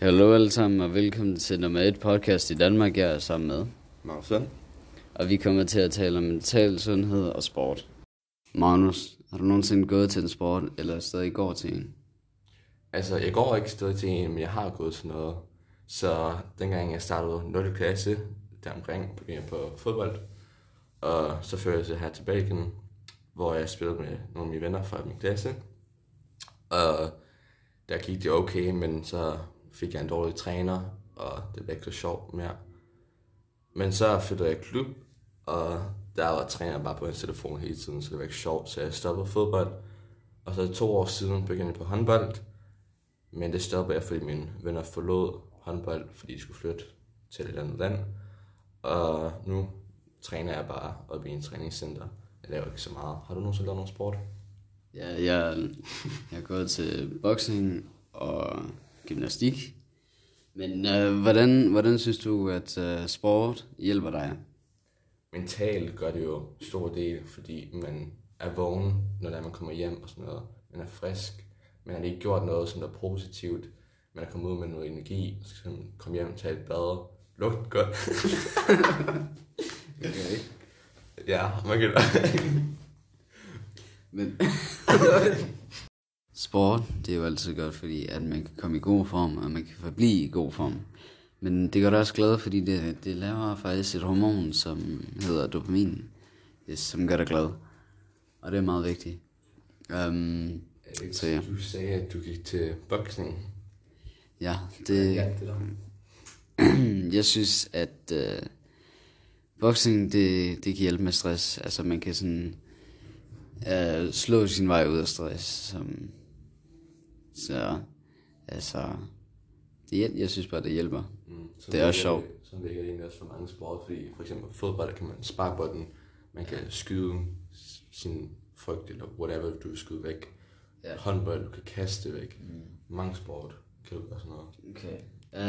Hallo alle sammen, og velkommen til nummer et podcast i Danmark, jeg er sammen med. Magnus Og vi kommer til at tale om mental sundhed og sport. Magnus, har du nogensinde gået til en sport, eller stadig går til en? Altså, jeg går ikke stadig til en, men jeg har gået til noget. Så dengang jeg startede 0. klasse, der omkring begyndte på fodbold, og så førte jeg her til Belgien, hvor jeg spillede med nogle af mine venner fra min klasse. Og der gik det okay, men så fik jeg en dårlig træner, og det blev ikke så sjovt mere. Men så flyttede jeg i klub, og der var træner bare på en telefon hele tiden, så det var ikke sjovt, så jeg stoppede fodbold. Og så to år siden begyndte jeg på håndbold, men det stoppede jeg, fordi mine venner forlod håndbold, fordi de skulle flytte til et andet land. Og nu træner jeg bare op i en træningscenter. Jeg laver ikke så meget. Har du nogensinde lavet nogen sport? Ja, jeg, jeg er gået til boksning og gymnastik. Men øh, hvordan, hvordan synes du, at øh, sport hjælper dig? Mentalt gør det jo stor del, fordi man er vågen, når man kommer hjem og sådan noget. Man er frisk. Man har ikke gjort noget, som er positivt. Man er kommet ud med noget energi, så skal man komme hjem tage et bad. Lugt godt. Okay. ja, man kan Men sport, det er jo altid godt, fordi at man kan komme i god form, og man kan forblive i god form. Men det gør dig også glad, fordi det, det laver faktisk et hormon, som hedder dopamin, som gør dig glad. Og det er meget vigtigt. Um, så ja. Du sagde, at du gik til boksning. Ja, det, Ja, det der. jeg synes, at øh, boxing, det, det kan hjælpe med stress. Altså, man kan sådan øh, slå sin vej ud af stress. Som, så, altså, det, jeg synes bare, det hjælper. Mm, så Det er også sjovt. Sådan virker det egentlig også for mange sport, fordi for eksempel fodbold, der kan man sparke bolden, man kan skyde sin frygt, eller whatever, du vil skyde væk. Ja. Håndbold, du kan kaste væk. Mm. Mange sport kan du gøre sådan noget. Okay.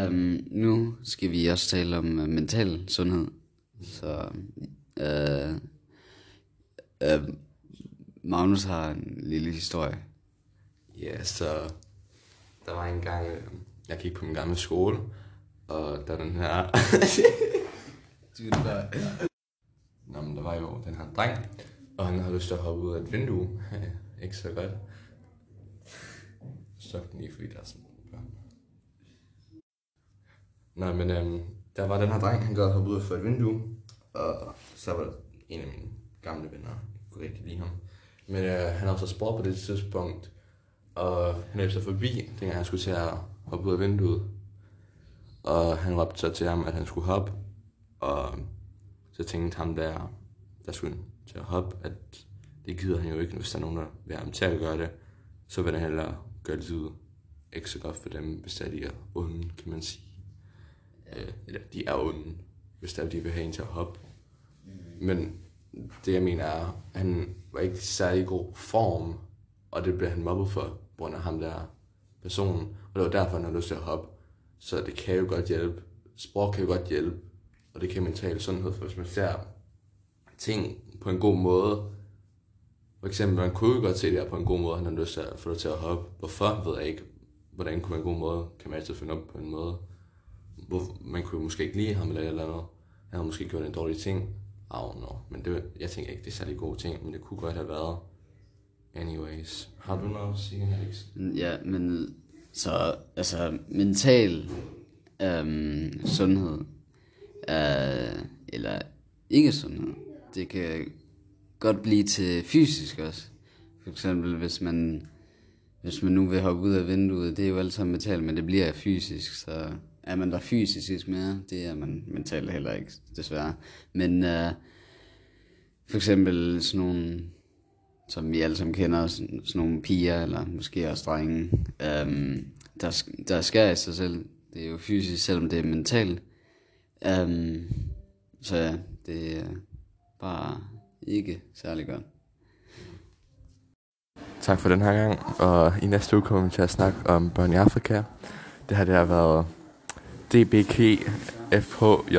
Um, nu skal vi også tale om uh, mental sundhed. Så uh, uh, Magnus har en lille historie. Ja, så der var en gang, øh, jeg gik på min gamle skole, og der er den her... Nå, men der var jo den her dreng, og han havde lyst til at hoppe ud af et vindue. ikke så godt. Stok den lige, fordi der er sådan børn. Nå, men øhm, der var den her dreng, han gad hoppe ud af et vindue, og så var der en af mine gamle venner, jeg kunne rigtig lide ham. Men øh, han havde så sport på det tidspunkt, og han løb så forbi, dengang han skulle til at hoppe ud af vinduet. Og han råbte så til ham, at han skulle hoppe, og så tænkte ham der, der skulle til at hoppe, at det gider han jo ikke, hvis der er nogen, der vil have ham til at gøre det. Så vil han hellere gøre det ud ikke så godt for dem, hvis der de er onde, kan man sige. Øh, eller de er onde, hvis der de vil have en til at hoppe. Men det jeg mener er, at han var ikke i særlig god form, og det blev han mobbet for, grund af ham der personen. Og det var derfor, han havde lyst til at hoppe. Så det kan jo godt hjælpe. Sprog kan jo godt hjælpe, og det kan mental sundhed, for hvis man ser ting på en god måde. For eksempel, man kunne jo godt se det her på en god måde, han har lyst til at få dig til at hoppe. Hvorfor, ved jeg ikke. Hvordan kunne man en god måde, kan man altid finde op på en måde. Hvor, man kunne måske ikke lide ham eller et eller andet. Han har måske gjort en dårlig ting. I don't know. Men det, jeg tænker ikke, det er særlig gode ting, men det kunne godt have været. Anyways. Har du noget at sige, Alex? Ja, men så altså mental øhm, sundhed, øh, eller ikke sundhed, det kan godt blive til fysisk også. For eksempel hvis man, hvis man nu vil hoppe ud af vinduet, det er jo alt sammen mentalt, men det bliver fysisk, så er man der fysisk mere, det er man mentalt heller ikke, desværre. Men øh, for eksempel sådan nogle som vi alle sammen kender, sådan, sådan nogle piger, eller måske også drenge, øhm, der, der skærer i sig selv. Det er jo fysisk, selvom det er mentalt. Øhm, så ja, det er bare ikke særlig godt. Tak for den her gang, og i næste uge kommer vi til at snakke om børn i Afrika. Det her det har været DBK FHJ